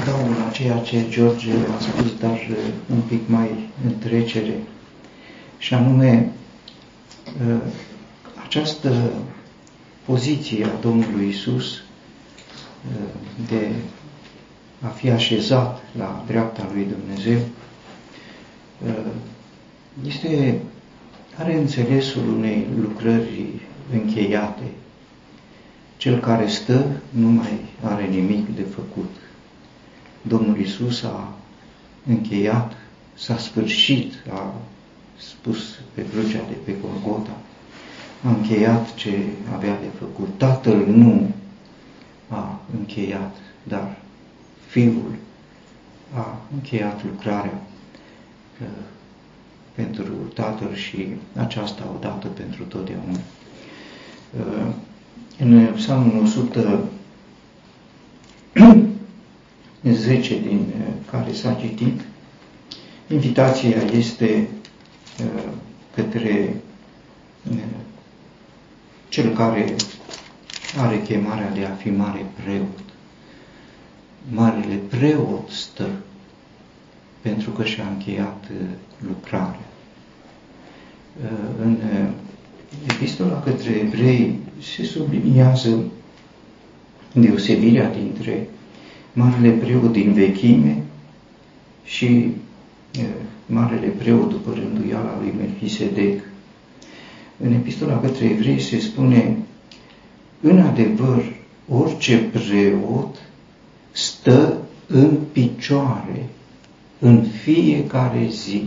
adaug la ceea ce George a spus, dar uh, un pic mai în trecere, și anume uh, această poziție a Domnului Isus uh, de a fi așezat la dreapta lui Dumnezeu este, are înțelesul unei lucrări încheiate. Cel care stă nu mai are nimic de făcut. Domnul Isus a încheiat, s-a sfârșit, a spus pe crucea de pe Golgota, a încheiat ce avea de făcut. Tatăl nu a încheiat, dar Fiul a încheiat lucrarea uh, pentru Tatăl și aceasta odată pentru totdeauna. Uh, în Psalmul 110 din uh, care s-a citit, invitația este către cel care are chemarea de a fi mare preot. Marele preot stă pentru că și-a încheiat uh, lucrarea. Uh, în uh, epistola către evrei se subliniază deosebirea dintre marele preot din vechime și marele preot după rânduiala lui Melchisedec. În epistola către evrei se spune, în adevăr, orice preot stă în picioare în fiecare zi.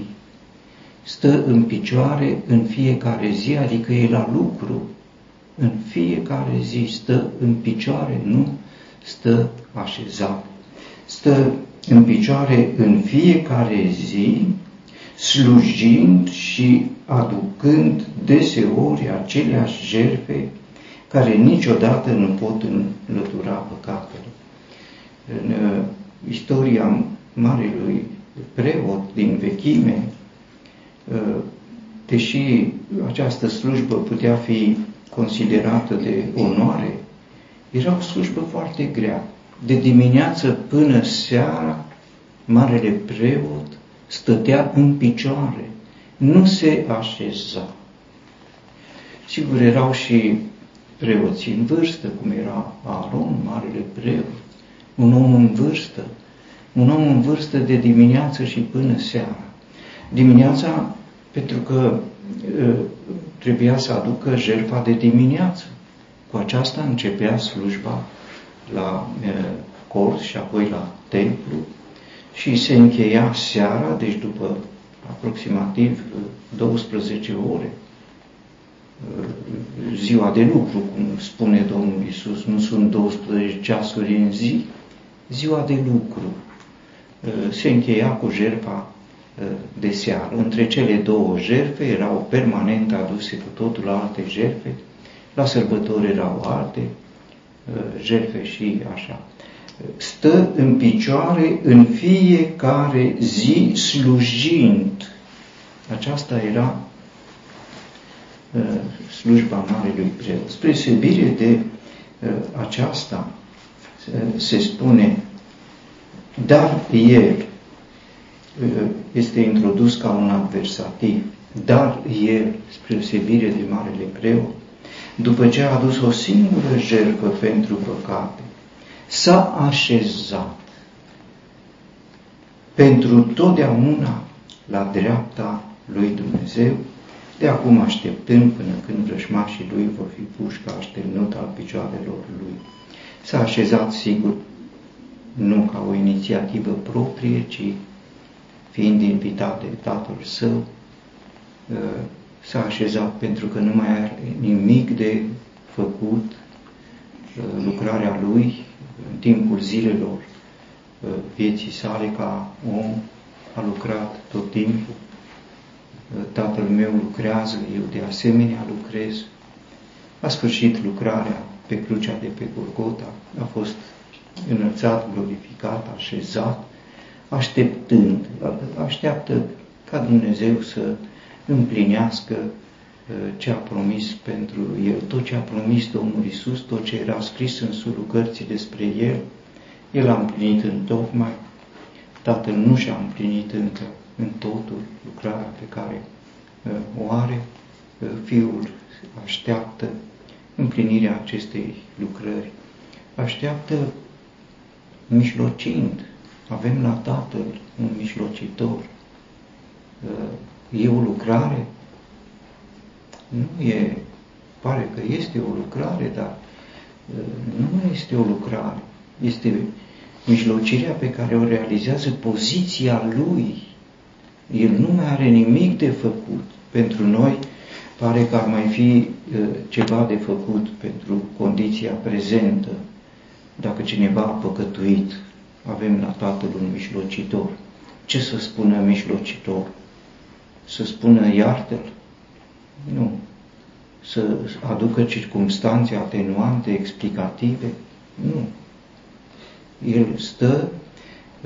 Stă în picioare în fiecare zi, adică e la lucru. În fiecare zi stă în picioare, nu stă așezat. Stă în picioare în fiecare zi, slujind și aducând deseori aceleași jerfe care niciodată nu pot înlătura păcatele. În uh, istoria Marelui preot din vechime, uh, deși această slujbă putea fi considerată de onoare, era o slujbă foarte grea. De dimineață până seara, marele preot stătea în picioare, nu se așeza. Sigur, erau și preoții în vârstă, cum era Aron, marele preot, un om în vârstă, un om în vârstă de dimineață și până seara. Dimineața, pentru că trebuia să aducă jertfa de dimineață. Cu aceasta începea slujba la cort și apoi la templu și se încheia seara, deci după aproximativ 12 ore, ziua de lucru, cum spune Domnul Isus, nu sunt 12 ceasuri în zi, ziua de lucru, Uh, se încheia cu jertfa uh, de seară. Între cele două jertfe erau permanent aduse cu totul alte jertfe, la sărbători erau alte uh, jertfe și așa. Stă în picioare în fiecare zi slujind. Aceasta era slujba Marelui Preot. Spre sebire de aceasta se spune dar el este introdus ca un adversativ, dar el, spre osebire de Marele Preot, după ce a adus o singură jertfă pentru păcate, s-a așezat pentru totdeauna la dreapta lui Dumnezeu, de acum așteptând până când vrășmașii lui vor fi puși ca așternut al picioarelor lui. S-a așezat sigur nu ca o inițiativă proprie, ci fiind invitat de tatăl său, uh, s-a așezat pentru că nu mai are nimic de făcut uh, lucrarea lui în timpul zilelor uh, vieții sale ca om, a lucrat tot timpul. Tatăl meu lucrează, eu de asemenea lucrez. A sfârșit lucrarea pe crucea de pe Golgota, a fost înălțat, glorificat, așezat, așteptând, așteaptă ca Dumnezeu să împlinească uh, ce a promis pentru el, tot ce a promis Domnul Isus, tot ce era scris în sulul cărții despre el, El a împlinit în tocmai, Tatăl nu și-a împlinit încă în totul lucrarea pe care uh, o are, uh, Fiul așteaptă împlinirea acestei lucrări, așteaptă mijlocind. Avem la Tatăl un mijlocitor. Uh, e o lucrare? Nu e, pare că este o lucrare, dar nu mai este o lucrare. Este mijlocirea pe care o realizează poziția lui. El nu mai are nimic de făcut. Pentru noi pare că ar mai fi ceva de făcut pentru condiția prezentă. Dacă cineva a păcătuit, avem la Tatăl un mijlocitor. Ce să spună mijlocitor? Să spună iartă-l? Nu. Să aducă circumstanțe atenuante, explicative? Nu el stă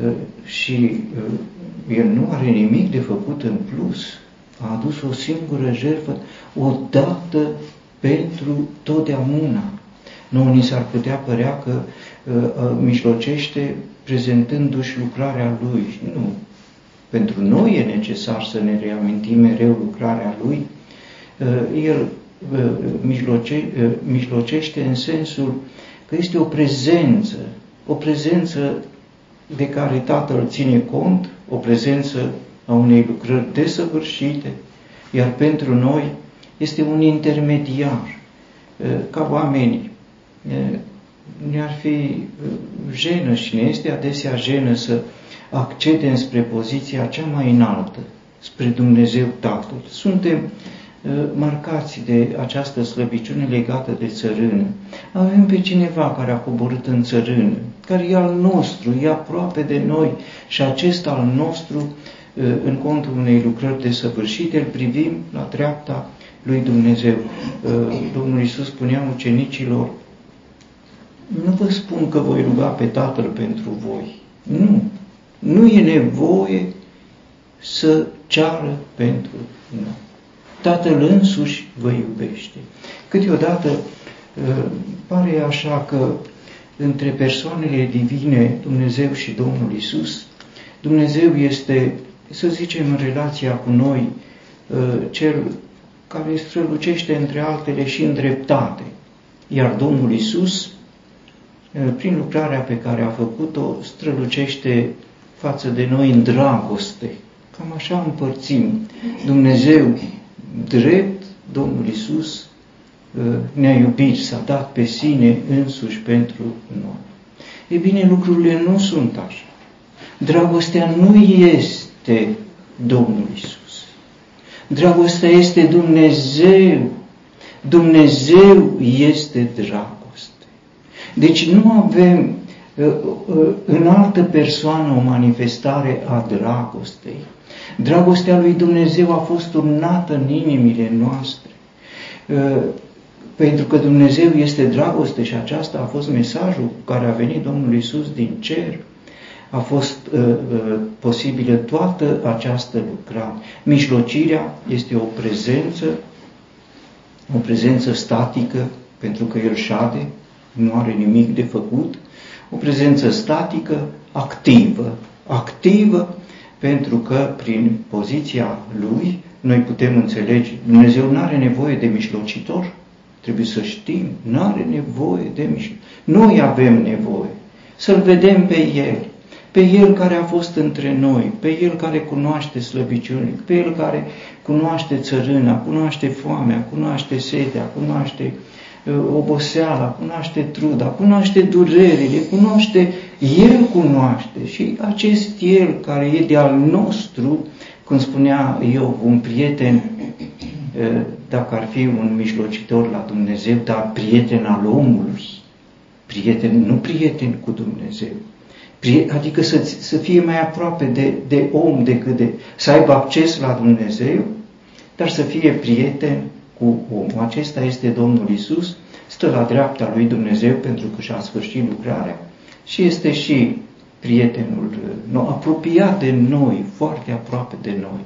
uh, și uh, el nu are nimic de făcut în plus. A adus o singură jertfă, o dată pentru totdeauna. Nu ni s-ar putea părea că uh, uh, mijlocește prezentându-și lucrarea lui. Nu. Pentru noi e necesar să ne reamintim mereu lucrarea lui. Uh, el uh, mijloce, uh, mijlocește în sensul că este o prezență o prezență de care Tatăl ține cont, o prezență a unei lucrări desăvârșite, iar pentru noi este un intermediar. Ca oameni, ne-ar fi jenă și ne este adesea jenă să accedem spre poziția cea mai înaltă, spre Dumnezeu Tatăl. Suntem Uh, marcați de această slăbiciune legată de țărână. Avem pe cineva care a coborât în țărână, care e al nostru, e aproape de noi și acest al nostru, uh, în contul unei lucrări de săvârșit, îl privim la dreapta lui Dumnezeu. Uh, Domnul Iisus spunea ucenicilor, nu vă spun că voi ruga pe Tatăl pentru voi. Nu. Nu e nevoie să ceară pentru noi. Tatăl însuși vă iubește. Câteodată uh, pare așa că între persoanele divine, Dumnezeu și Domnul Isus, Dumnezeu este, să zicem, în relația cu noi, uh, cel care strălucește între altele și în dreptate. Iar Domnul Isus, uh, prin lucrarea pe care a făcut-o, strălucește față de noi în dragoste. Cam așa împărțim. Dumnezeu drept, Domnul Isus uh, ne-a iubit, s-a dat pe sine însuși pentru noi. E bine, lucrurile nu sunt așa. Dragostea nu este Domnul Isus. Dragostea este Dumnezeu. Dumnezeu este dragoste. Deci nu avem uh, uh, în altă persoană o manifestare a dragostei. Dragostea lui Dumnezeu a fost turnată în inimile noastre. Uh, pentru că Dumnezeu este dragoste și aceasta a fost mesajul cu care a venit Domnul Isus din cer. A fost uh, uh, posibilă toată această lucrare. Mijlocirea este o prezență, o prezență statică, pentru că El șade, nu are nimic de făcut, o prezență statică, activă, activă pentru că prin poziția lui noi putem înțelege, Dumnezeu nu are nevoie de mijlocitor, trebuie să știm, nu are nevoie de mijlocitor. Noi avem nevoie. să-L vedem pe El, pe El care a fost între noi, pe El care cunoaște slăbiciunile, pe El care cunoaște țărâna, cunoaște foamea, cunoaște setea, cunoaște uh, oboseala, cunoaște truda, cunoaște durerile, cunoaște, El cunoaște. Și acest El care e de al nostru, cum spunea eu, un prieten, dacă ar fi un mijlocitor la Dumnezeu, dar prieten al omului, prieten, nu prieten cu Dumnezeu, adică să, să fie mai aproape de, de om decât de, să aibă acces la Dumnezeu, dar să fie prieten cu omul. Acesta este Domnul Isus, stă la dreapta lui Dumnezeu pentru că și-a sfârșit lucrarea și este și prietenul nou, apropiat de noi, foarte aproape de noi.